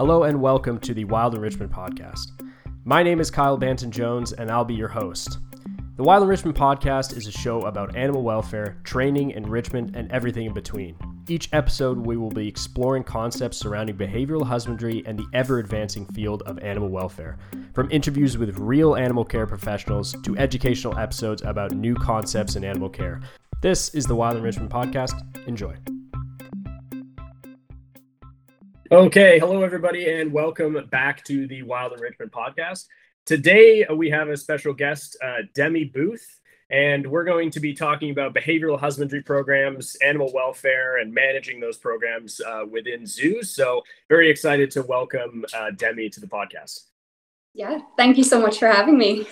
Hello and welcome to the Wild Enrichment Podcast. My name is Kyle Banton Jones and I'll be your host. The Wild Enrichment Podcast is a show about animal welfare, training, enrichment, and everything in between. Each episode, we will be exploring concepts surrounding behavioral husbandry and the ever advancing field of animal welfare, from interviews with real animal care professionals to educational episodes about new concepts in animal care. This is the Wild Enrichment Podcast. Enjoy. Okay, hello everybody, and welcome back to the Wild Enrichment Podcast. Today uh, we have a special guest, uh, Demi Booth, and we're going to be talking about behavioral husbandry programs, animal welfare, and managing those programs uh, within zoos. So, very excited to welcome uh, Demi to the podcast. Yeah, thank you so much for having me.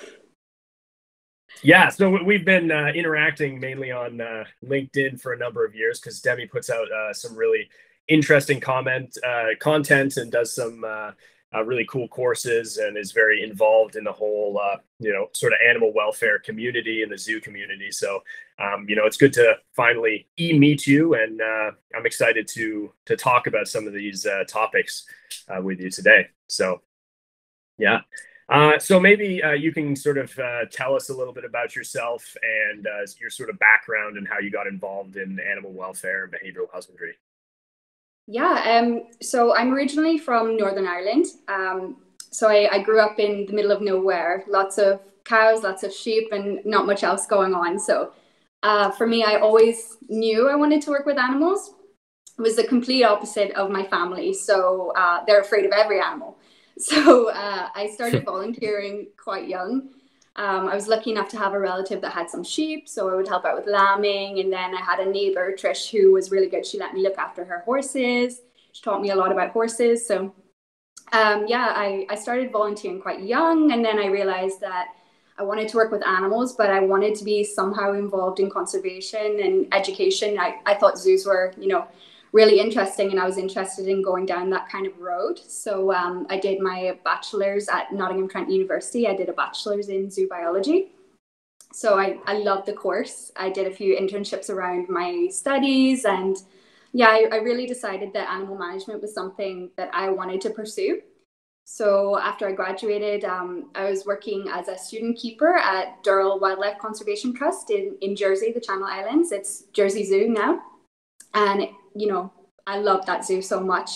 Yeah, so we've been uh, interacting mainly on uh, LinkedIn for a number of years because Demi puts out some really interesting comment uh, content and does some uh, uh, really cool courses and is very involved in the whole uh, you know sort of animal welfare community and the zoo community. So um, you know it's good to finally e meet you, and uh, I'm excited to to talk about some of these uh, topics with you today. So yeah. Uh, so maybe uh, you can sort of uh, tell us a little bit about yourself and your sort of background and how you got involved in animal welfare and behavioral husbandry. Yeah, um, so I'm originally from Northern Ireland. Um, so I, I grew up in the middle of nowhere, lots of cows, lots of sheep, and not much else going on. So uh, for me, I always knew I wanted to work with animals. It was the complete opposite of my family. So uh, they're afraid of every animal. So uh, I started volunteering quite young. Um, I was lucky enough to have a relative that had some sheep, so I would help out with lambing. And then I had a neighbor, Trish, who was really good. She let me look after her horses. She taught me a lot about horses. So, um, yeah, I, I started volunteering quite young. And then I realized that I wanted to work with animals, but I wanted to be somehow involved in conservation and education. I, I thought zoos were, you know, really interesting and I was interested in going down that kind of road. So um, I did my bachelor's at Nottingham Trent University. I did a bachelor's in zoo biology. So I, I loved the course. I did a few internships around my studies and yeah, I, I really decided that animal management was something that I wanted to pursue. So after I graduated, um, I was working as a student keeper at Durrell Wildlife Conservation Trust in, in Jersey, the Channel Islands. It's Jersey Zoo now. And you know, I loved that zoo so much.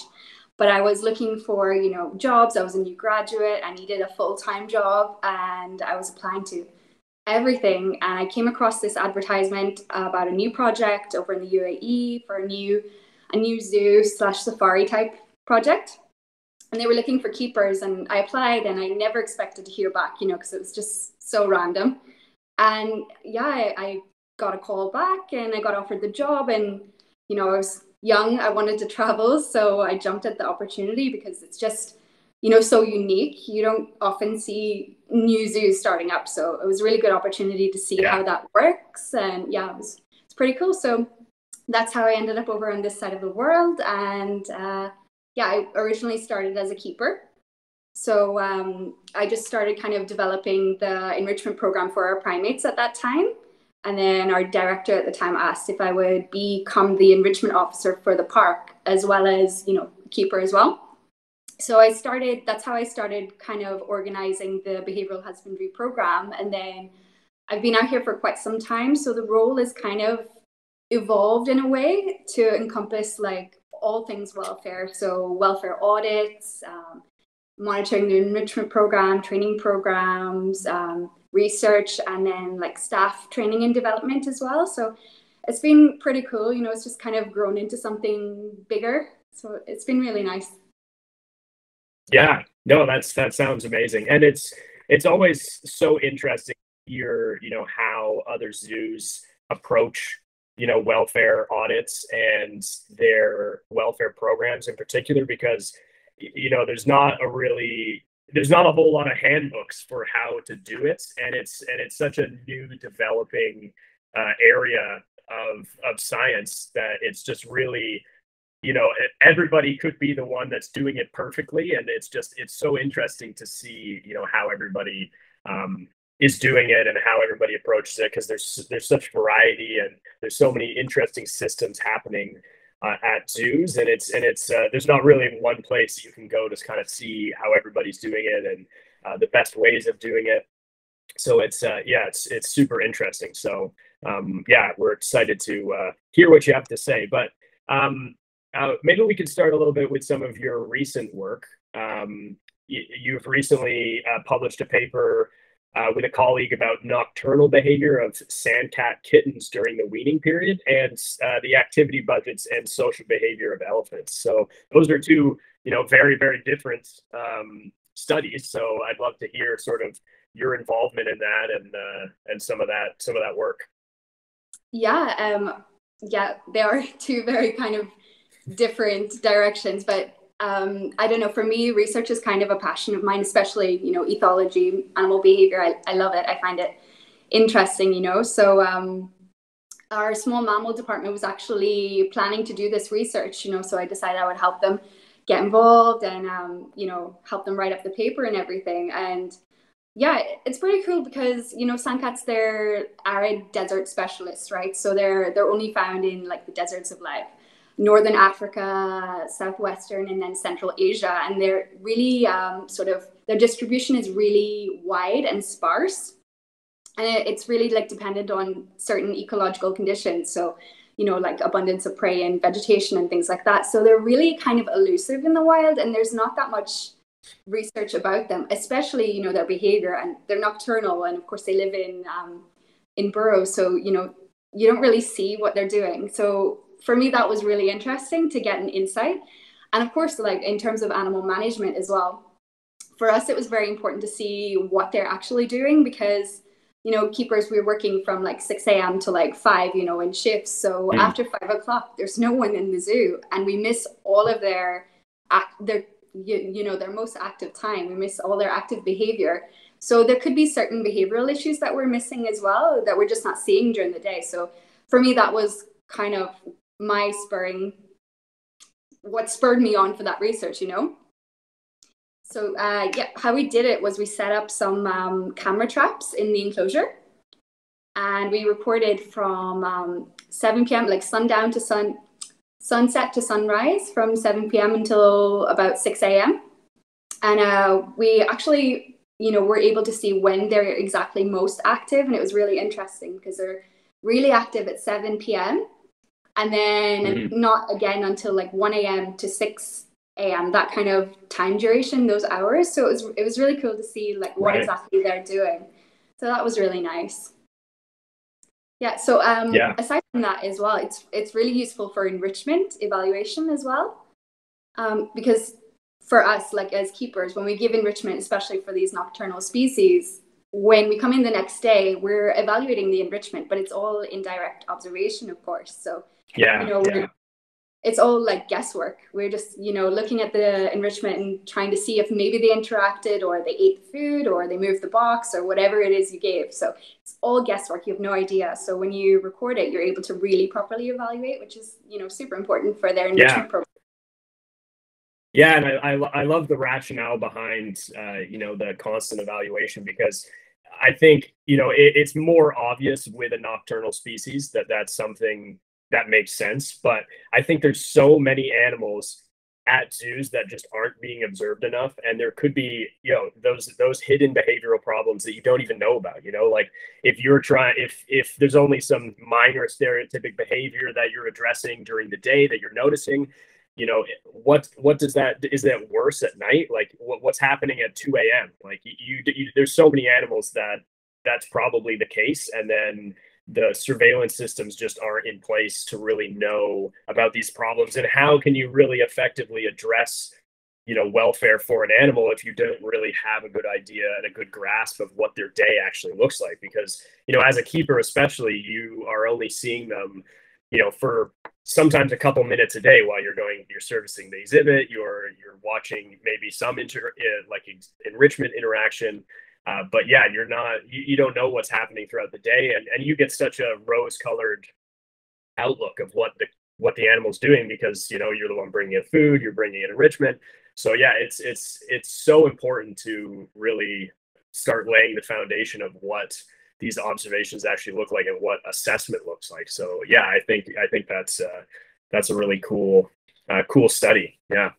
But I was looking for, you know, jobs. I was a new graduate. I needed a full time job, and I was applying to everything. And I came across this advertisement about a new project over in the UAE for a new a new zoo slash safari type project. And they were looking for keepers, and I applied, and I never expected to hear back, you know, because it was just so random. And yeah, I, I got a call back, and I got offered the job, and you know, I was young, I wanted to travel. So I jumped at the opportunity because it's just, you know, so unique. You don't often see new zoos starting up. So it was a really good opportunity to see yeah. how that works. And yeah, it was, it's pretty cool. So that's how I ended up over on this side of the world. And uh, yeah, I originally started as a keeper. So um, I just started kind of developing the enrichment program for our primates at that time. And then our director at the time asked if I would become the enrichment officer for the park as well as, you know, keeper as well. So I started, that's how I started kind of organizing the behavioral husbandry program. And then I've been out here for quite some time. So the role is kind of evolved in a way to encompass like all things welfare. So welfare audits, um, monitoring the enrichment program, training programs, um, research and then like staff training and development as well. So it's been pretty cool. You know, it's just kind of grown into something bigger. So it's been really nice. Yeah, no, that's that sounds amazing, and it's it's always so interesting hear you know how other zoos approach you know welfare audits and their welfare programs in particular because you know there's not a really there's not a whole lot of handbooks for how to do it and it's and it's such a new developing uh, area of of science that it's just really you know everybody could be the one that's doing it perfectly and it's just it's so interesting to see you know how everybody um, is doing it and how everybody approaches it because there's there's such variety and there's so many interesting systems happening uh, at zoos, and it's and it's uh, there's not really one place you can go to kind of see how everybody's doing it and uh, the best ways of doing it. So it's uh, yeah, it's it's super interesting. So um, yeah, we're excited to uh, hear what you have to say. But um, uh, maybe we can start a little bit with some of your recent work. Um, you've recently published a paper uh, with a colleague about nocturnal behavior of sandcat kittens during the weaning period and uh, the activity budgets and social behavior of elephants. So those are two, you know, very very different um, studies. So I'd love to hear sort of your involvement in that and uh, and some of that some of that work. Yeah, um, yeah, they are two very kind of different directions, but um, I don't know, for me, research is kind of a passion of mine, especially, you know, ethology, animal behavior. I, I love it. I find it interesting, you know. So um, our small mammal department was actually planning to do this research, you know, so I decided I would help them get involved and, um, you know, help them write up the paper and everything. And yeah, it's pretty cool because, you know, sandcats, they're arid desert specialists, right? So they're, they're only found in like the deserts of like northern Africa, southwestern, and then Central Asia. And they're really um, sort of their distribution is really wide and sparse, and it's really like dependent on certain ecological conditions. So you know, like abundance of prey and vegetation and things like that. So they're really kind of elusive in the wild, and there's not that much research about them, especially you know their behavior. And they're nocturnal, and of course they live in um, in burrows. So you know you don't really see what they're doing. So for me, that was really interesting to get an insight. And of course, like in terms of animal management as well, for us, it was very important to see what they're actually doing because, you know, keepers, we are working from like 6 a.m. to like 5, you know, in shifts. So mm. after 5 o'clock, there's no one in the zoo and we miss all of their, their you, you know, their most active time. We miss all their active behavior. So there could be certain behavioral issues that we're missing as well that we're just not seeing during the day. So for me, that was kind of my spurring what spurred me on for that research you know? So uh, yeah how we did it was we set up some um, camera traps in the enclosure. And we recorded from um, 7 p.m like sundown to sun sunset to sunrise from 7 p.m until about 6 a.m and uh, we actually you know were able to see when they're exactly most active. And it was really interesting because they're really active at 7 p.m and then mm-hmm. not again until like 1 a.m. to 6 a.m. That kind of time duration, those hours. So it was it was really cool to see like what right. exactly they're doing. So that was really nice. Yeah. So um, yeah. aside from that as well, it's it's really useful for enrichment evaluation as well, um, because for us like as keepers, when we give enrichment, especially for these nocturnal species, when we come in the next day, we're evaluating the enrichment, but it's all in direct observation, of course. So yeah you know yeah. it's all like guesswork we're just you know looking at the enrichment and trying to see if maybe they interacted or they ate the food or they moved the box or whatever it is you gave so it's all guesswork you have no idea so when you record it you're able to really properly evaluate which is you know super important for their enrichment yeah. program yeah, and I, I, I love the rationale behind uh, you know the constant evaluation because I think you know it, it's more obvious with a nocturnal species that that's something that makes sense. But I think there's so many animals at zoos that just aren't being observed enough and there could be you know those those hidden behavioral problems that you don't even know about you know like if you're trying if if there's only some minor stereotypic behavior that you're addressing during the day that you're noticing you know what what does that is that worse at night? Like what, what's happening at 2 a.m like you, you, you there's so many animals that that's probably the case and then the surveillance systems just aren't in place to really know about these problems and how can you really effectively address you know welfare for an animal if you don't really have a good idea and a good grasp of what their day actually looks like? Because you know as a keeper especially you are only seeing them you know for sometimes a couple minutes a day while you're going you're servicing the exhibit you're you're watching maybe some inter uh, like enrichment interaction uh, but yeah, you're not, you, you don't know what's happening throughout the day. And, and you get such a rose colored outlook of what the, what the animal's doing because, you know, you're the one bringing in food, you're bringing in enrichment. So yeah, it's, it's, it's so important to really start laying the foundation of what these observations actually look like and what assessment looks like. So yeah, I think, I think that's, uh, that's a really cool uh, cool study. Yeah.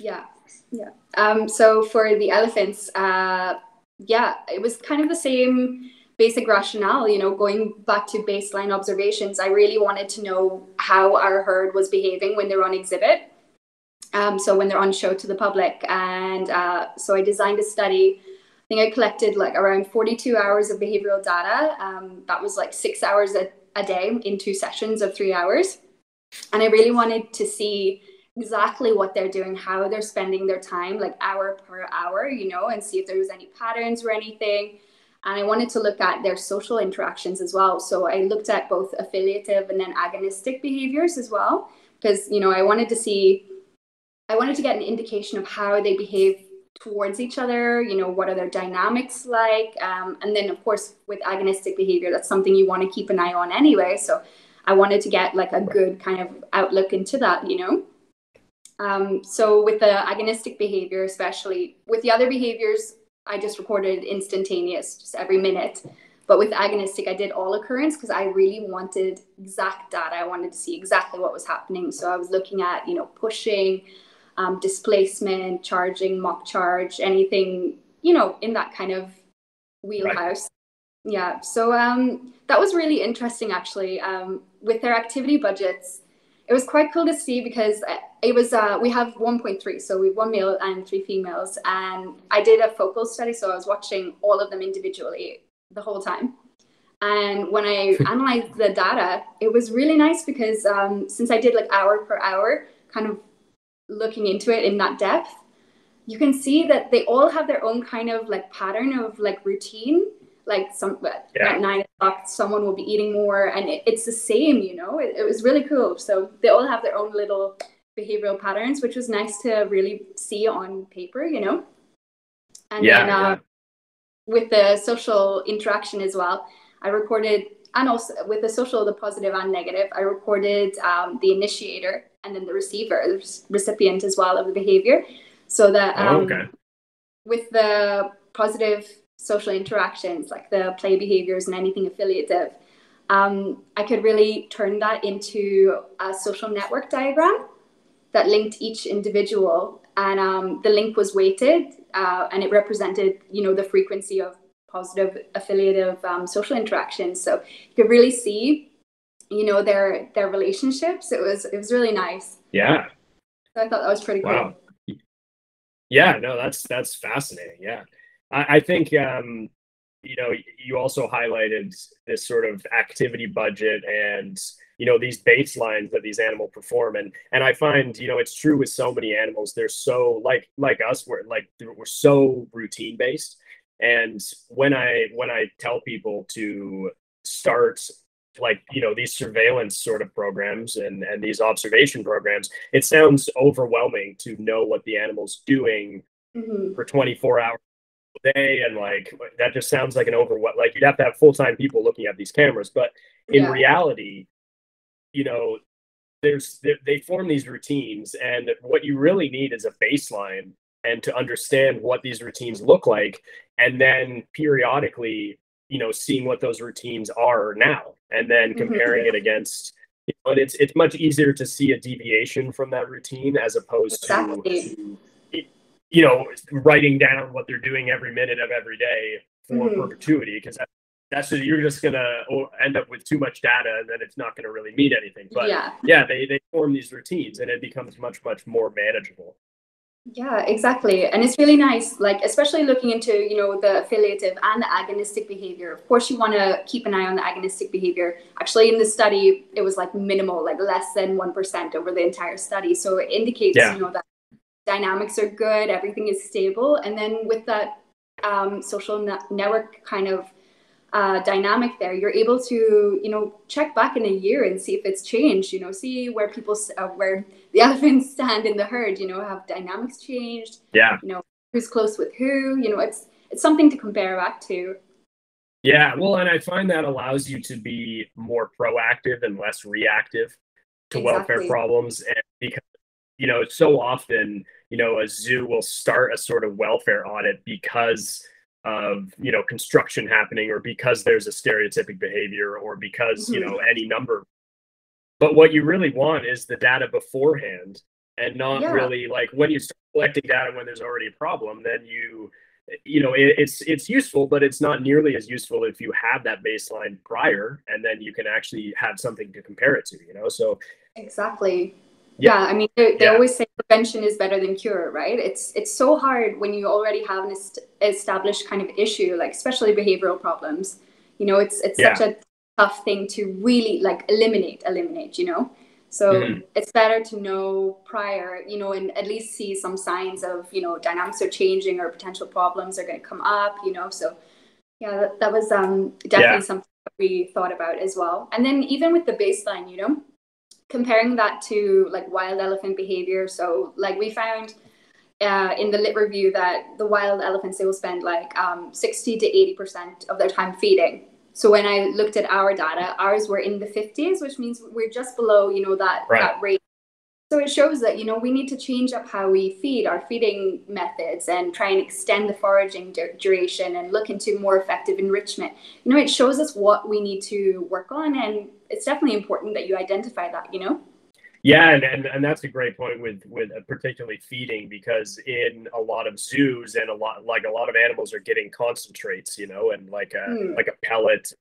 Yeah, yeah. Um, so for the elephants, uh, yeah, it was kind of the same basic rationale. You know, going back to baseline observations, I really wanted to know how our herd was behaving when they're on exhibit. Um, so when they're on show to the public, and uh, so I designed a study. I think I collected like around 42 hours of behavioral data. Um, that was like six hours a, a day in two sessions of three hours. And I really wanted to see exactly what they're doing, how they're spending their time, like hour per hour, you know, and see if there was any patterns or anything. And I wanted to look at their social interactions as well. So I looked at both affiliative and then agonistic behaviors as well, because, you know, I wanted to see, I wanted to get an indication of how they behave towards each other you know what are their dynamics like um, and then of course with agonistic behavior that's something you want to keep an eye on anyway so I wanted to get like a good kind of outlook into that, you know. Um, so with the agonistic behavior, especially with the other behaviors, I just recorded instantaneous, just every minute. But with agonistic, I did all occurrence because I really wanted exact data. I wanted to see exactly what was happening. So I was looking at, you know, pushing, um, displacement, charging, mock charge, anything, you know, in that kind of wheelhouse. Right. Yeah. So um, that was really interesting, actually. Um, with their activity budgets, it was quite cool to see because it was uh, we have 1.3, so we have one male and three females, and I did a focal study, so I was watching all of them individually the whole time. And when I analyzed the data, it was really nice because um, since I did like hour per hour, kind of looking into it in that depth, you can see that they all have their own kind of like pattern of like routine. Like some yeah. at nine o'clock someone will be eating more and it, it's the same you know? It, it, was really cool. So they all have their own little behavioral patterns which was nice to really see on paper you know? And yeah, then uh, yeah. with the social interaction as well i recorded and also with the social the positive and negative i recorded um, the initiator and then the receiver the recipient as well of the behavior so that oh, um, oh, okay. with the positive social interactions, like the play behaviors and anything affiliative, um, I could really turn that into a social network diagram that linked each individual. And um, the link was weighted uh, and it represented, you know, the frequency of positive affiliative um, social interactions. So you could really see, you know, their their relationships. It was it was really nice. Yeah. So I thought that was pretty cool. Wow. Yeah, no, that's that's fascinating. Yeah. I, I think um, you know you also highlighted this sort of activity budget and you know these baselines that these animals perform and and i find you know it's true with so many animals they're so like like us we're like we're so routine based and when i when i tell people to start like you know these surveillance sort of programs and and these observation programs it sounds overwhelming to know what the animal's doing mm-hmm. for 24 hours a day and like that just sounds like an over what. like you'd have to have full-time people looking at these cameras but in yeah. reality you know there's they form these routines and what you really need is a baseline and to understand what these routines look like and then periodically you know seeing what those routines are now and then mm-hmm. comparing mm-hmm. it against but it's it's much easier to see a deviation from that routine as opposed exactly. to you know, writing down what they're doing every minute of every day for mm-hmm. perpetuity because that, that's just, you're just gonna end up with too much data and then it's not gonna really mean anything. But yeah, yeah they, they form these routines and it becomes much, much more manageable. Yeah, exactly. And it's really nice, like, especially looking into, you know, the affiliative and the agonistic behavior. Of course, you want to keep an eye on the agonistic behavior. Actually, in the study, it was like minimal, like less than 1% over the entire study. So it indicates, yeah. you know, that dynamics are good, everything is stable. And then with that um, social ne- network kind of uh, dynamic there, you're able to, you know, check back in a year and see if it's changed, you know, see where people, uh, where the elephants stand in the herd, you know, have dynamics changed? Yeah. You know, who's close with who, you know, it's, it's something to compare back to. Yeah, well, and I find that allows you to be more proactive and less reactive to exactly. welfare problems, and because you know, so often, you know, a zoo will start a sort of welfare audit because of you know construction happening or because there's a stereotypic behavior or because mm-hmm. you know any number but what you really want is the data beforehand and not Yeah. really like when you start collecting data when there's already a problem then you you know it, it's it's useful but it's not nearly as useful if you have that baseline prior and then you can actually have something to compare it to you know so Exactly. Yeah. Yeah, I mean, they, they Yeah. always say prevention is better than cure, right? It's it's so hard when you already have an est- established kind of issue, like especially behavioral problems. You know, it's it's such a tough thing to really like eliminate, eliminate. You know, so Mhm. it's better to know prior, you know, and at least see some signs of you know dynamics are changing or potential problems are going to come up. You know, so yeah, that, that was um definitely Yeah. something that we thought about as well. And then even with the baseline, you know comparing that to like wild elephant behavior. So like we found uh, in the lit review that the wild elephants they will spend like um, 60 to 80 percent of their time feeding. So when i looked at our data ours were in the 50s which means we're just below you know that Right. that rate. So it shows that you know we need to change up how we feed our feeding methods and try and extend the foraging dur- duration and look into more effective enrichment. You know it shows us what we need to work on and it's definitely important that you identify that you know Yeah, and, and and that's a great point with with uh, particularly feeding because in a lot of zoos and a lot like a lot of animals are getting concentrates, you know, and like a Hmm. like a pellet,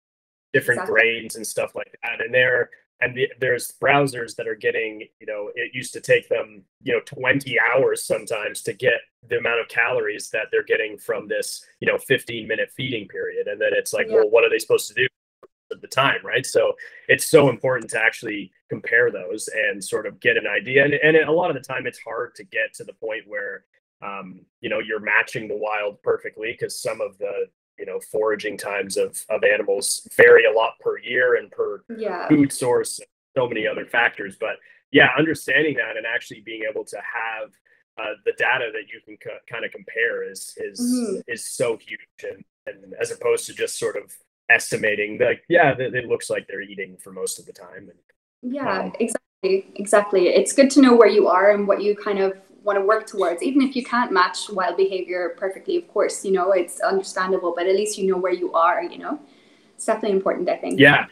different Exactly. grains and stuff like that. And there and the, there's browsers that are getting, you know, it used to take them, you know, 20 hours sometimes to get the amount of calories that they're getting from this, you know, 15 minute feeding period. And then it's like, Yeah. well, what are they supposed to do? At the time, right? So it's so important to actually compare those and sort of get an idea. And, and a lot of the time, it's hard to get to the point where um, you know you're matching the wild perfectly because some of the you know foraging times of of animals vary a lot per year and per yeah food source, and so many other factors. But yeah, understanding that and actually being able to have uh, the data that you can co- kind of compare is is Mhm. is so huge, and, and as opposed to just sort of estimating like yeah, it, it looks like they're eating for most of the time. And, yeah Um, exactly exactly it's good to know where you are and what you kind of want to work towards even if you can't match wild behavior perfectly of course you know it's understandable but at least you know where you are you know it's definitely important i think Yeah.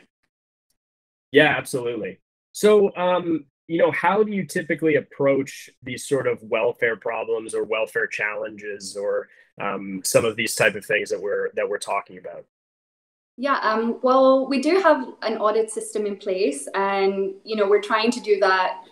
Yeah, absolutely. So, um, you know, how do you typically approach these sort of welfare problems or welfare challenges or um, some of these type of things that we're that we're talking about? Yeah, um, well, we do have an audit system in place, and you know we're trying to do that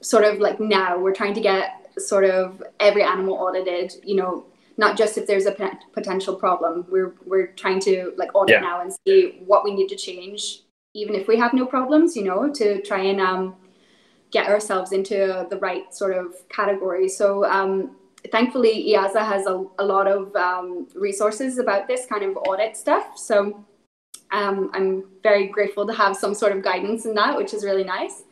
sort of like now. We're trying to get sort of every animal audited. You know, not just if there's a potential problem. We're we're trying to like audit Yeah. now and see what we need to change, even if we have no problems. You know, to try and um, get ourselves into the right sort of category. So um, thankfully, EAZA has a, a lot of um, resources about this kind of audit stuff. So um, I'm very grateful to have some sort of guidance in that, which is really nice.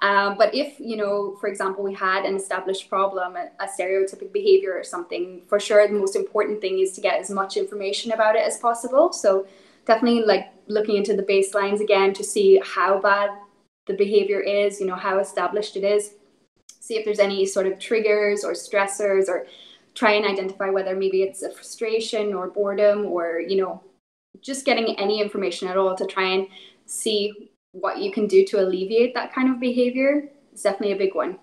Um, but if, you know, for example, we had an established problem, a, a stereotypic behavior or something, for sure, the most important thing is to get as much information about it as possible. So definitely like looking into the baselines again to see how bad the behavior is, you know, how established it is, see if there's any sort of triggers or stressors or try and identify whether maybe it's a frustration or boredom or, you know, just getting any information at all to try and see what you can do to alleviate that kind of behavior is definitely a big one.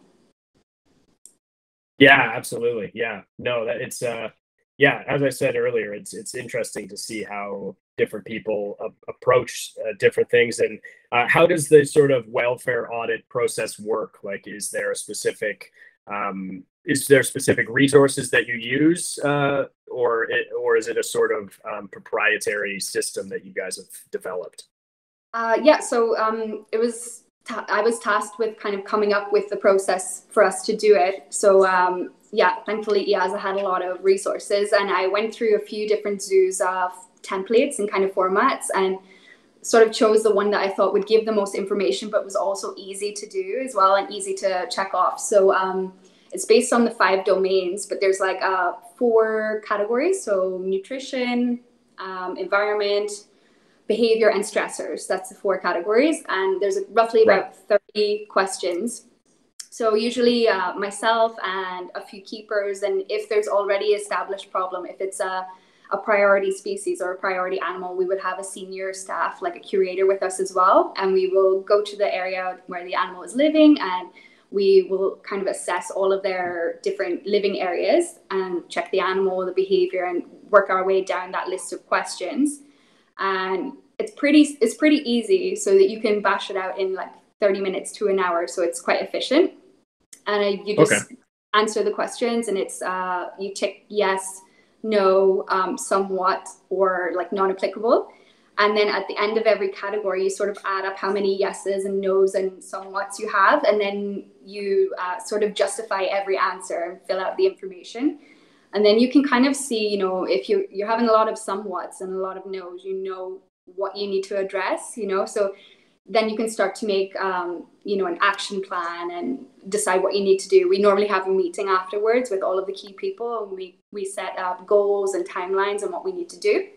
Yeah, absolutely. Yeah, no, that it's uh, yeah. As I said earlier, it's it's interesting to see how different people approach uh, different things, and uh, how does the sort of welfare audit process work? Like, is there a specific um, is there specific resources that you use, uh, or it, or is it a sort of um, proprietary system that you guys have developed? Uh, yeah, so um, it was ta- I was tasked with kind of coming up with the process for us to do it. So um, yeah, thankfully EAZA had a lot of resources, and I went through a few different zoos of templates and kind of formats, and sort of chose the one that I thought would give the most information, but was also easy to do as well and easy to check off. So um, it's based on the five domains, but there's like uh, four categories. So nutrition, um, environment, behavior, and stressors. That's the four categories. And there's roughly about 30 questions. So usually uh, myself and a few keepers, and if there's already established problem, if it's a a priority species or a priority animal, we would have a senior staff, like a curator with us as well. And we will go to the area where the animal is living and we will kind of assess all of their different living areas and check the animal, the behavior, and work our way down that list of questions. And it's pretty it's pretty easy so that you can bash it out in like 30 minutes to an hour. So it's quite efficient. And uh, you just okay. answer the questions and it's uh, you tick yes, no, um, somewhat, or like non-applicable. And then at the end of every category, you sort of add up how many yeses and nos and somewhats you have, and then you uh, sort of justify every answer and fill out the information. And then you can kind of see, you know, if you you're having a lot of somewhats and a lot of nos, you know what you need to address, you know. So then you can start to make um, you know an action plan and decide what you need to do we normally have a meeting afterwards with all of the key people and we we set up goals and timelines on what we need to do.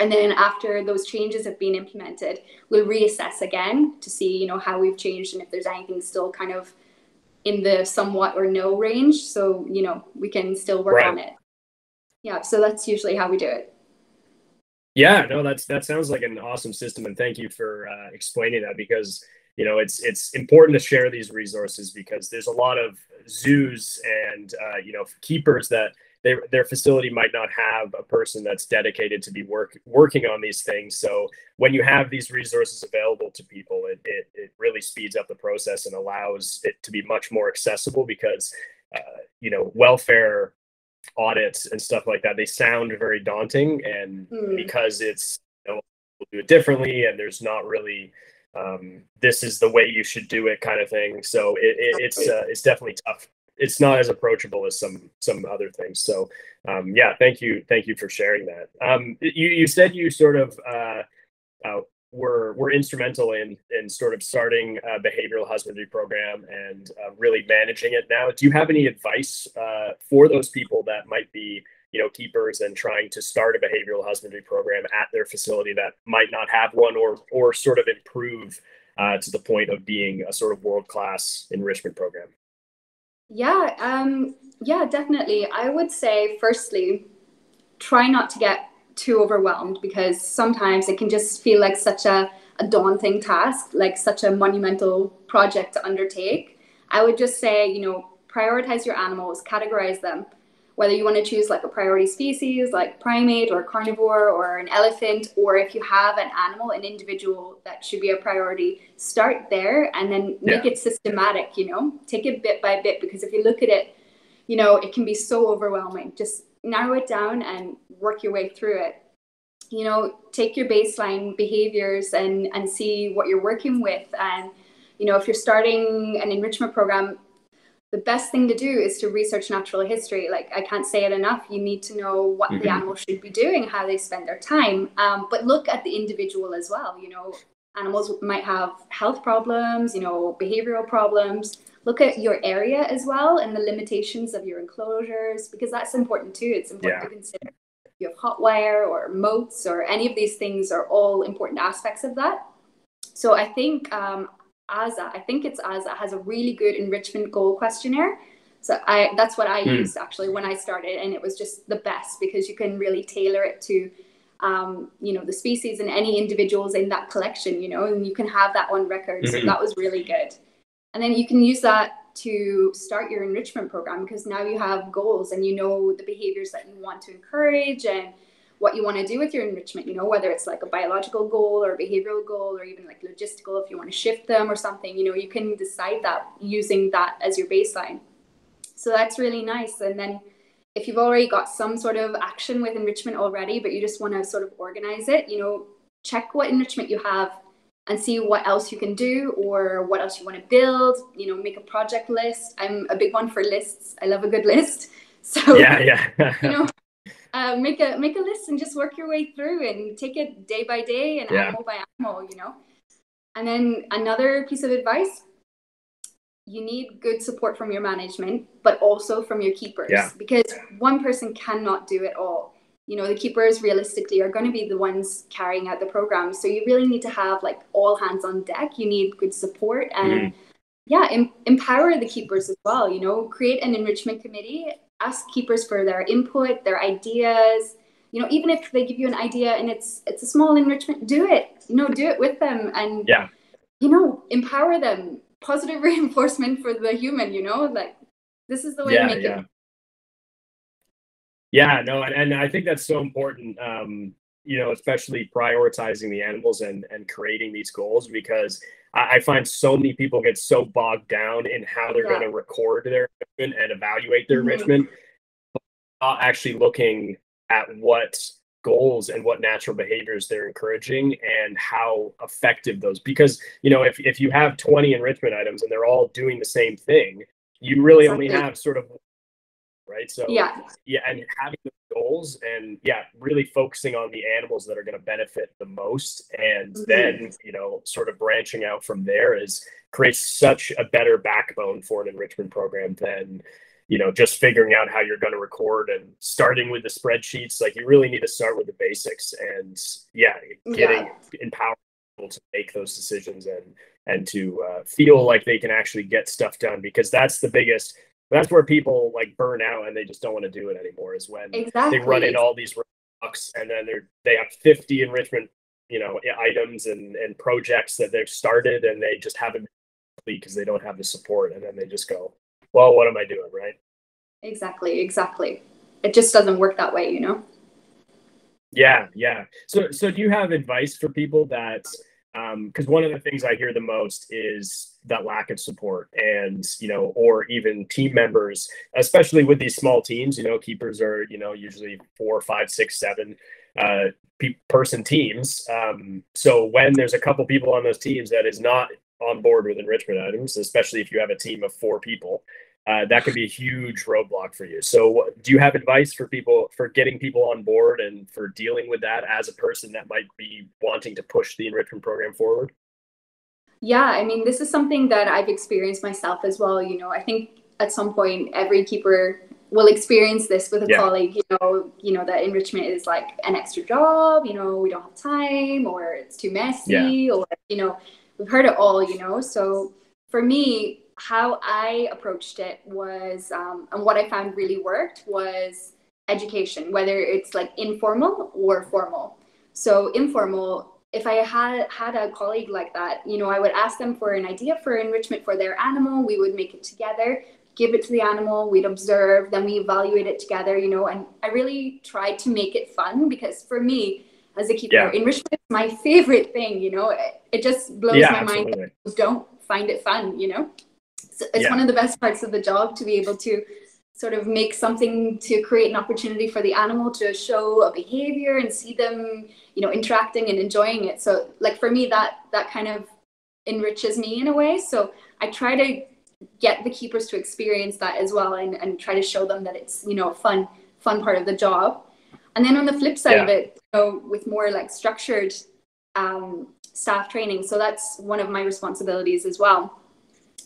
And then after those changes have been implemented we'll reassess again to see you know how we've changed and if there's anything still kind of in the somewhat or no range. So you know we can still work right. on it. Yeah so that's usually how we do it. Yeah, no, that's that sounds like an awesome system, and thank you for uh, explaining that because you know it's it's important to share these resources because there's a lot of zoos and uh, you know keepers that they, their facility might not have a person that's dedicated to be work, working on these things. So when you have these resources available to people, it, it, it really speeds up the process and allows it to be much more accessible because, uh, you know, welfare audits and stuff like that they sound very daunting and mm. because it's you know, we'll do it differently and there's not really um, this is the way you should do it kind of thing so it, it, it's uh, it's definitely tough it's not as approachable as some some other things. So um, yeah thank you thank you for sharing that. Um, you, you said you sort of uh, uh, were were instrumental in in sort of starting a behavioral husbandry program and uh, really managing it now. Do you have any advice uh, for those people that might be you know keepers and trying to start a behavioral husbandry program at their facility that might not have one or or sort of improve uh, to the point of being a sort of world class enrichment program yeah um yeah definitely i would say firstly try not to get too overwhelmed because sometimes it can just feel like such a, a daunting task, like such a monumental project to undertake. I would just say, you know, prioritize your animals, categorize them. Whether you want to choose like a priority species like primate or carnivore or an elephant, or if you have an animal, an individual that should be a priority, start there and then make yeah. it systematic, you know, take it bit by bit because if you look at it, you know, it can be so overwhelming. Just narrow it down and work your way through it you know take your baseline behaviors and and see what you're working with and you know if you're starting an enrichment program the best thing to do is to research natural history like i can't say it enough you need to know what mm-hmm. the animal should be doing how they spend their time um, but look at the individual as well you know animals might have health problems you know behavioral problems look at your area as well and the limitations of your enclosures because that's important too. It's important yeah. to consider you have hot wire or moats or any of these things are all important aspects of that. So I think um, AZA, I think it's AZA, has a really good enrichment goal questionnaire. So I that's what I mm. used actually when I started, and it was just the best because you can really tailor it to um, you know the species and any individuals in that collection, you know, and you can have that on record. Mm-hmm. So that was really good. And then you can use that to start your enrichment program because now you have goals and you know the behaviors that you want to encourage and what you want to do with your enrichment, you know, whether it's like a biological goal or a behavioral goal or even like logistical, if you want to shift them or something, you know, you can decide that using that as your baseline. So that's really nice. And then if you've already got some sort of action with enrichment already, but you just want to sort of organize it, you know, check what enrichment you have and see what else you can do or what else you want to build you know make a project list i'm a big one for lists i love a good list so yeah yeah you know uh, make a make a list and just work your way through and take it day by day and yeah. animal by animal you know and then another piece of advice you need good support from your management but also from your keepers yeah. because one person cannot do it all you know the keepers realistically are going to be the ones carrying out the program so you really need to have like all hands on deck you need good support and mm. yeah em- empower the keepers as well you know create an enrichment committee ask keepers for their input their ideas. You know even if they give you an idea and it's it's a small enrichment do it. You know do it with them and yeah. you know empower them. Positive reinforcement for the human you know like this is the way yeah, to make yeah. it yeah no and, and i think that's so important um you know especially prioritizing the animals and and creating these goals because I, I find so many people get so bogged down in how they're Yeah. going to record their enrichment and evaluate their Mhm. enrichment not actually looking at what goals and what natural behaviors they're encouraging and how effective those because you know if, if you have 20 enrichment items and they're all doing the same thing you really only have sort of right so yeah yeah and having goals and yeah really focusing on the animals that are going to benefit the most. And Mhm. then you know sort of branching out from there is creates such a better backbone for an enrichment program than you know just figuring out how you're going to record and starting with the spreadsheets. Like you really need to start with the basics and yeah getting empowered to make those decisions and and to uh, feel like they can actually get stuff done because that's the biggest that's where people like burn out and they just don't want to do it anymore is when exactly they run in all these rocks and then they're they have 50 enrichment you know items and and projects that they've started and they just haven't because they don't have the support and then they just go well what am i doing? Right? Exactly exactly. It just doesn't work that way you know? Yeah, yeah. So, so do you have advice for people that, because one of the things I hear the most is that lack of support, and you know, or even team members, especially with these small teams. You know, keepers are you know usually four, five, six, seven uh, pe- person teams. Um, so when there's a couple people on those teams that is not on board with enrichment items, especially if you have a team of four people, uh, that could be a huge roadblock for you. So, do you have advice for people for getting people on board and for dealing with that as a person that might be wanting to push the enrichment program forward? Yeah, I mean, this is something that I've experienced myself as well. You know, I think at some point every keeper will experience this with a Yeah. colleague. You know, you know that enrichment is like an extra job. You know, we don't have time, or it's too messy, or you know, we've heard it all. You know, so for me, how I approached it was, um, and what I found really worked was education, whether it's like informal or formal. So informal if I had had a colleague like that, you know, I would ask them for an idea for enrichment for their animal. We would make it together, give it to the animal, we'd observe, then we evaluate it together, you know, and I really tried to make it fun because for me, as a keeper, Yeah. enrichment is my favorite thing, you know. It, it just blows yeah, my mind absolutely. that don't find it fun, you know. So it's Yeah. one of the best parts of the job to be able to sort of make something to create an opportunity for the animal to show a behavior and see them you know interacting and enjoying it. So like for me that that kind of enriches me in a way. So i try to get the keepers to experience that as well and, and try to show them that it's you know a fun fun part of the job. And then on the flip side of it you know with more like structured um, staff training so that's one of my responsibilities as well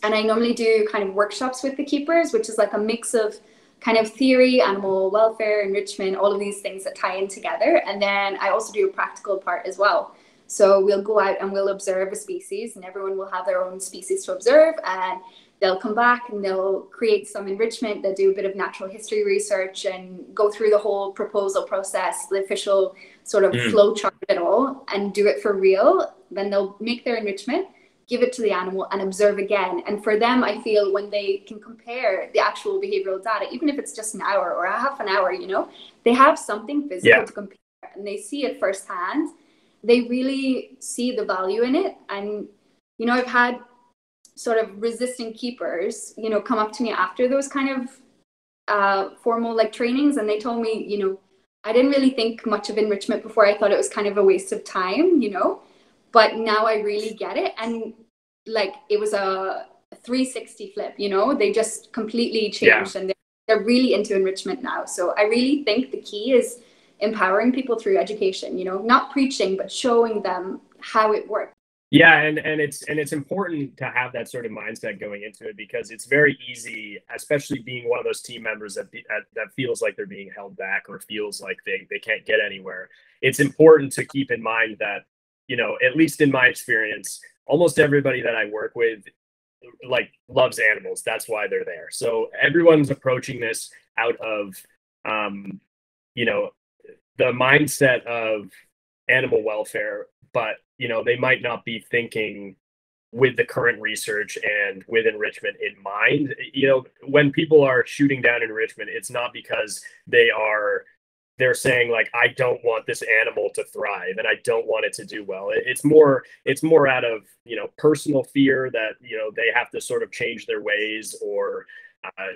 and I normally do kind of workshops with the keepers, which is like a mix of kind of theory, animal welfare, enrichment, all of these things that tie in together. And then I also do a practical part as well. So we'll go out and we'll observe a species, and everyone will have their own species to observe, and they'll come back and they'll create some enrichment. They'll do a bit of natural history research and go through the whole proposal process, the official sort of Mm. flow chart it all, and do it for real. Then they'll make their enrichment give it to the animal and observe again. And for them, I feel when they can compare the actual behavioral data, even if it's just an hour or a half an hour, you know, they have something physical Yeah. to compare and they see it firsthand. They really see the value in it. And, you know, I've had sort of resistant keepers, you know, come up to me after those kind of uh, formal like trainings and they told me, you know, I didn't really think much of enrichment before. I thought it was kind of a waste of time, you know, but now I really get it. And like it was a 360 flip, you know, they just completely changed and they're, they're really into enrichment now. So I really think the key is empowering people through education, you know, not preaching, but showing them how it works. Yeah, and and it's and it's important to have that sort of mindset going into it because it's very easy, especially being one of those team members that be, that, that feels like they're being held back or feels like they they can't get anywhere. It's important to keep in mind that you know, at least in my experience, almost everybody that I work with like loves animals. That's why they're there. So everyone's approaching this out of um, you know, the mindset of animal welfare, but you know they might not be thinking with the current research and with enrichment in mind. You know, when people are shooting down enrichment, it's not because they are they're saying like I don't want this animal to thrive and I don't want it to do well. It's more it's more out of you know personal fear that you know they have to sort of change their ways or uh,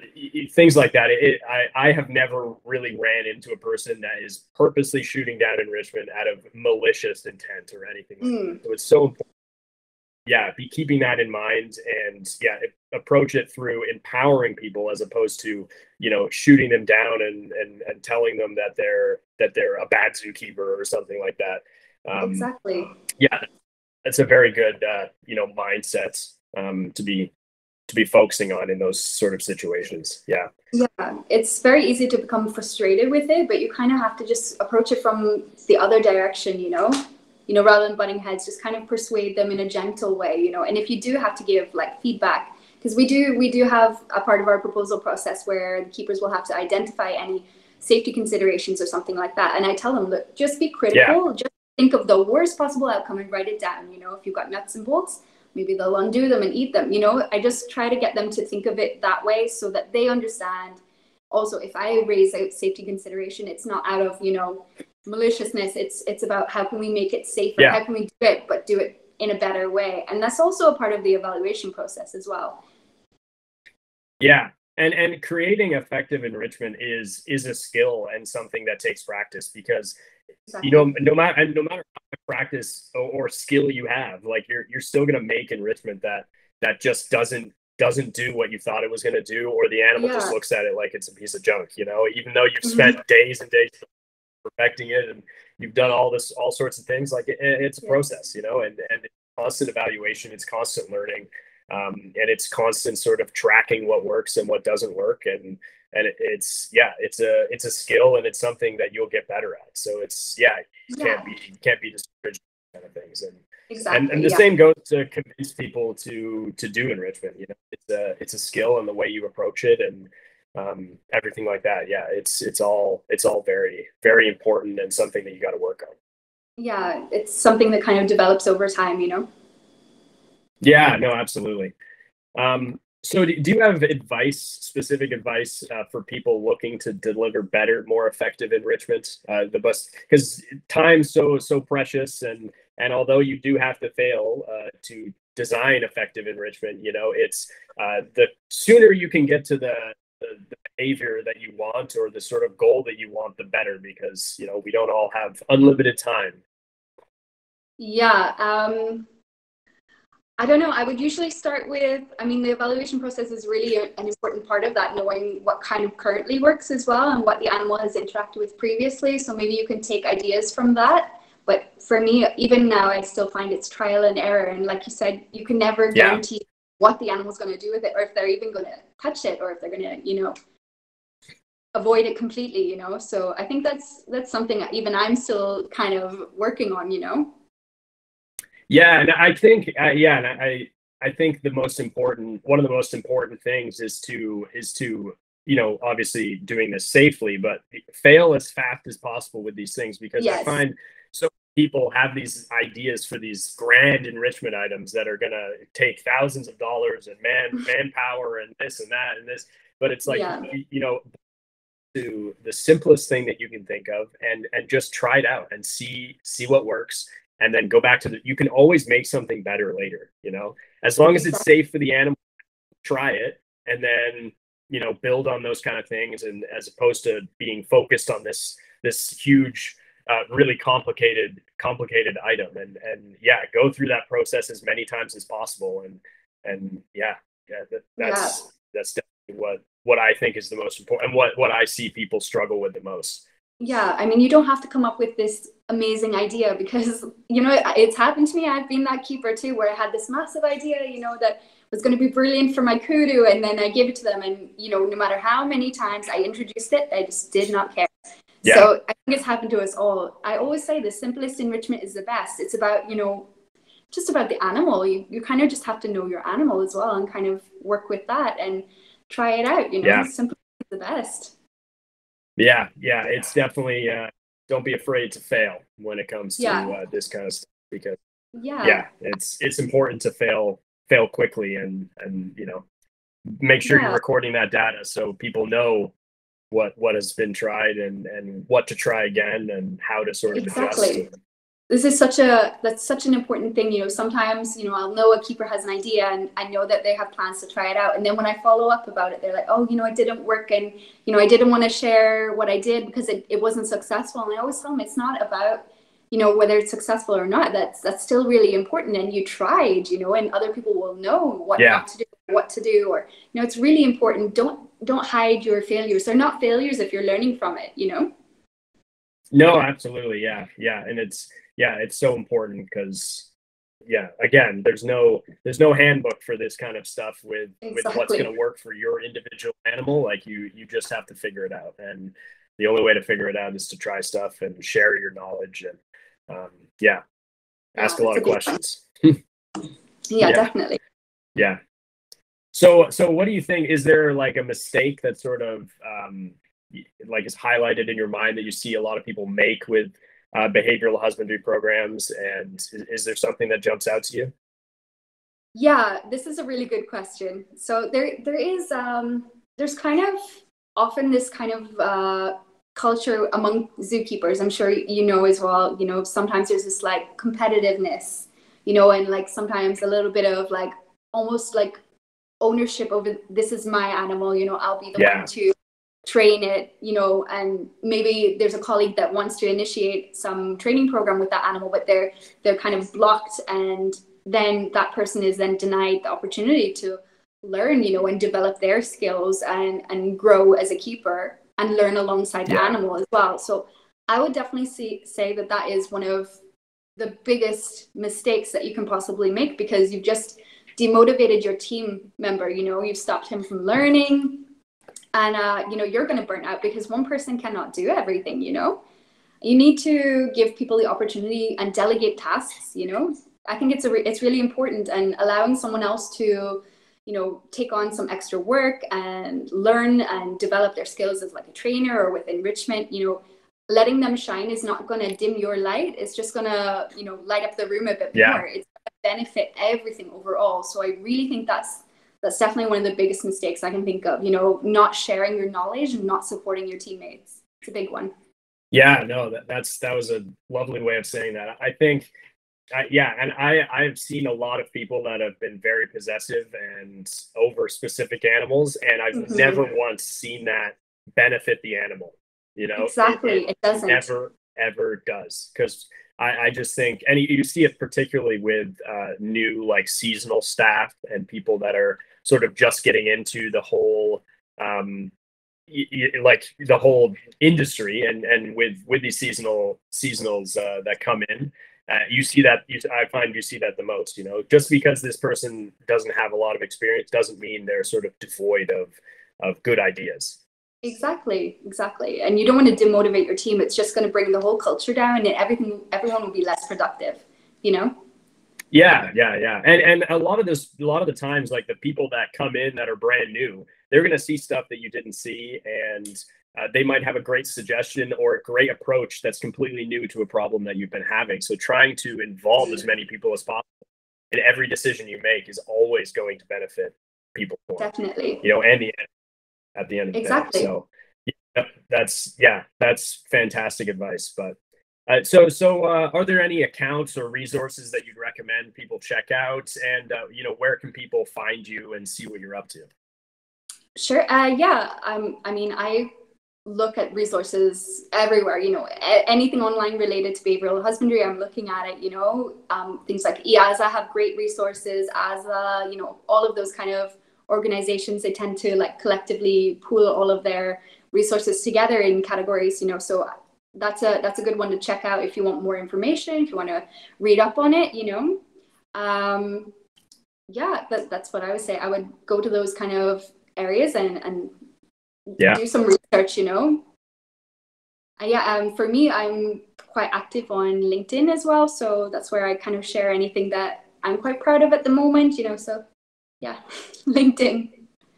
things like that. It, I I have never really ran into a person that is purposely shooting down enrichment out of malicious intent or anything. Mm. So it's so important yeah, be keeping that in mind and yeah, approach it through empowering people as opposed to you know shooting them down and and, and telling them that they're that they're a bad zookeeper or something like that. Um, exactly. Yeah, that's a very good uh, you know mindset um, to be to be focusing on in those sort of situations. Yeah. Yeah, it's very easy to become frustrated with it, but you kind of have to just approach it from the other direction, you know you know, rather than butting heads, just kind of persuade them in a gentle way, you know. And if you do have to give like feedback, because we do we do have a part of our proposal process where the keepers will have to identify any safety considerations or something like that. And I tell them, look, just be critical, yeah. just think of the worst possible outcome and write it down. You know, if you've got nuts and bolts, maybe they'll undo them and eat them. You know, I just try to get them to think of it that way so that they understand. Also, if I raise out safety consideration, it's not out of, you know, maliciousness it's it's about how can we make it safer yeah. how can we do it but do it in a better way and that's also a part of the evaluation process as well yeah and and creating effective enrichment is is a skill and something that takes practice because exactly. you know no matter no matter how much practice or, or skill you have like you're you're still going to make enrichment that that just doesn't doesn't do what you thought it was going to do or the animal yeah. just looks at it like it's a piece of junk you know even though you've mm-hmm. spent days and days perfecting it and you've done all this all sorts of things like it, it's a process you know and and constant evaluation it's constant learning um, and it's constant sort of tracking what works and what doesn't work and and it, it's yeah it's a it's a skill and it's something that you'll get better at so it's yeah you yeah. can't be you can't be discouraged kind of things and exactly, and, and the yeah. same goes to convince people to to do enrichment you know it's a it's a skill and the way you approach it and um, everything like that. Yeah, it's it's all it's all very very important and something that you got to work on. Yeah, it's something that kind of develops over time, you know. Yeah, no, absolutely. Um, so, do, do you have advice, specific advice uh, for people looking to deliver better, more effective enrichment? Uh, the bus, because time's so so precious, and and although you do have to fail uh, to design effective enrichment, you know, it's uh, the sooner you can get to the the, the, behavior that you want or the sort of goal that you want, the better, because you know we don't all have unlimited time. Yeah, um, I don't know. I would usually start with. I mean, the evaluation process is really an important part of that, knowing what kind of currently works as well and what the animal has interacted with previously. So maybe you can take ideas from that. But for me, even now, I still find it's trial and error. And like you said, you can never guarantee yeah what the animal's going to do with it or if they're even going to touch it or if they're going to you know avoid it completely you know so i think that's that's something that even i'm still kind of working on you know yeah and i think uh, yeah and i i think the most important one of the most important things is to is to you know obviously doing this safely but fail as fast as possible with these things because yes. i find so people have these ideas for these grand enrichment items that are going to take thousands of dollars and man manpower and this and that and this but it's like yeah. you, you, know to the simplest thing that you can think of and and just try it out and see see what works and then go back to the you can always make something better later you know as long as it's safe for the animal try it and then you know build on those kind of things and as opposed to being focused on this this huge uh, really complicated complicated item. And and yeah go through that process as many times as possible. And and yeah yeah that, that's yeah. that's definitely what what i think is the most important and what what i see people struggle with the most. Yeah i mean you don't have to come up with this amazing idea because you know it's happened to me. I've been that keeper too where i had this massive idea you know that was going to be brilliant for my kudu and then i gave it to them. And you know no matter how many times i introduced it they just did not care yeah. So I think it's happened to us all. I always say the simplest enrichment is the best. It's about, you know, just about the animal. You, you kind of just have to know your animal as well and kind of work with that and try it out. You know, yeah. simple is the best. Yeah, yeah, it's definitely uh, don't be afraid to fail when it comes to Yeah. uh, this kind of stuff because Yeah. yeah, it's it's important to fail fail quickly and and you know make sure Yeah. you're recording that data so people know what what has been tried and and what to try again and how to sort of Exactly. adjust. this is such a that's such an important thing you know sometimes you know i'll know a keeper has an idea and i know that they have plans to try it out and then when i follow up about it they're like oh you know it didn't work and you know i didn't want to share what i did because it, it wasn't successful and i always tell them it's not about you know whether it's successful or not that's that's still really important and you tried you know and other people will know what Yeah. not to do what to do or you know it's really important don't don't hide your failures they're not failures if you're learning from it you know No, absolutely. Yeah. Yeah. And it's, yeah, it's so important because, yeah, again, there's no, there's no handbook for this kind of stuff with, with what's going to work for your individual animal. Like you, you just have to figure it out. And the only way to figure it out is to try stuff and share your knowledge. And, um, yeah, ask a lot of it's a big- questions. yeah, Yeah. definitely Yeah. So, so what do you think? Is there like a mistake that sort of um, like is highlighted in your mind that you see a lot of people make with uh, behavioral husbandry programs? And is, is there something that jumps out to you? Yeah, this is a really good question. So there there is um there's kind of often this kind of uh culture among zookeepers. I'm sure you know as well, you know, sometimes there's this like competitiveness, you know, and like sometimes a little bit of like almost like ownership over this is my animal, you know, I'll be the Yeah. one to train it, you know, and maybe there's a colleague that wants to initiate some training program with that animal, but they're they're kind of blocked and then that person is then denied the opportunity to learn you know and develop their skills and and grow as a keeper and learn alongside the Yeah. animal as well so i would definitely see, say that that is one of the biggest mistakes that you can possibly make because you've just demotivated your team member you know you've stopped him from learning. And uh, you know you're going to burn out because one person cannot do everything you know? You need to give people the opportunity and delegate tasks you know? I think it's a re- it's really important and allowing someone else to you know take on some extra work and learn and develop their skills as like a trainer or with enrichment you know? Letting them shine is not going to dim your light. It's just going to you know light up the room a bit Yeah. more. It's benefit everything overall so i really think that's that's definitely one of the biggest mistakes i can think of you know not sharing your knowledge and not supporting your teammates it's a big one Yeah, no, that, that's that was a lovely way of saying that. I think, I, yeah, and I I've seen a lot of people that have been very possessive and over specific animals, and I've Mhm. never once seen that benefit the animal. You know, It- exactly it it doesn't never ever does because I, I just think and you, you see it particularly with uh, new like seasonal staff and people that are sort of just getting into the whole um y- y- like the whole industry and and with with these seasonal seasonals uh, that come in uh, you see that you, i find you see that the most you know? Just because this person doesn't have a lot of experience doesn't mean they're sort of devoid of of good ideas Exactly, exactly. And you don't want to demotivate your team. It's just going to bring the whole culture down and everything everyone will be less productive, you know? Yeah, yeah, yeah. And and a lot of this, a lot of the times, like the people that come in that are brand new, they're gonna see stuff that you didn't see, and uh, they might have a great suggestion or a great approach that's completely new to a problem that you've been having. So trying to involve as many people as possible in every decision you make is always going to benefit people more, Definitely. you know, and the at the end of the Exactly. day. So yeah, that's yeah, that's fantastic advice. But uh, so so uh, are there any accounts or resources that you'd recommend people check out? And uh, you know, where can people find you and see what you're up to? Sure. Uh, yeah. Um, I mean, I look at resources everywhere, you know, a- anything online related to behavioral husbandry, I'm looking at it, you know, um, things like EAZA have great resources, AZA, you know, all of those kind of organizations, they tend to like collectively pool all of their resources together in categories, you know, so that's a, that's a good one to check out if you want more information, if you want to read up on it, you know. Um, yeah, that, that's what I would say. I would go to those kind of areas and, and Yeah. do some research, you know. Uh, yeah, um, for me, I'm quite active on LinkedIn as well. So that's where I kind of share anything that I'm quite proud of at the moment, you know. So yeah, LinkedIn.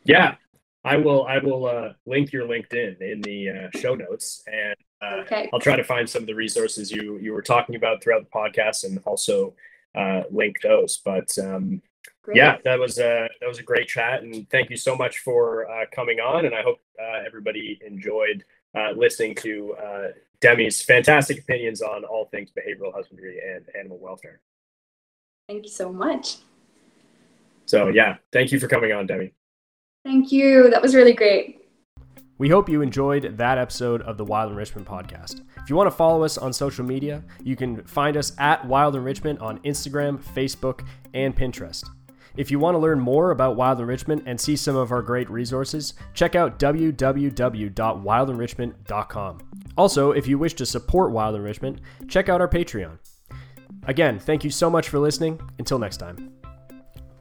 Yeah, I will. I will uh, link your LinkedIn in the uh, show notes, and uh, okay. I'll try to find some of the resources you you were talking about throughout the podcast and also uh, link those. But um, yeah, that was a that was a great chat, and thank you so much for uh, coming on. And I hope uh, everybody enjoyed uh, listening to uh, Demi's fantastic opinions on all things behavioral husbandry and animal welfare. Thank you so much. So yeah, thank you for coming on, Demi. Thank you. That was really great. We hope you enjoyed that episode of the Wild Enrichment podcast. If you want to follow us on social media, you can find us at Wild Enrichment on Instagram, Facebook, and Pinterest. If you want to learn more about Wild Enrichment and see some of our great resources, check out www.wildenrichment.com. Also, if you wish to support Wild Enrichment, check out our Patreon. Again, thank you so much for listening. Until next time.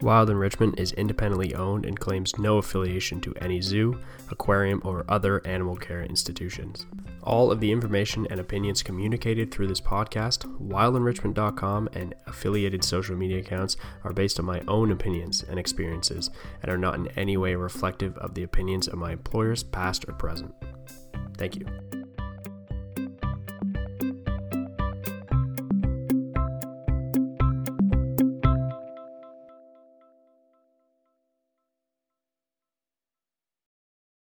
Wild Enrichment is independently owned and claims no affiliation to any zoo, aquarium, or other animal care institutions. All of the information and opinions communicated through this podcast, wildenrichment.com, and affiliated social media accounts are based on my own opinions and experiences and are not in any way reflective of the opinions of my employers, past or present. Thank you.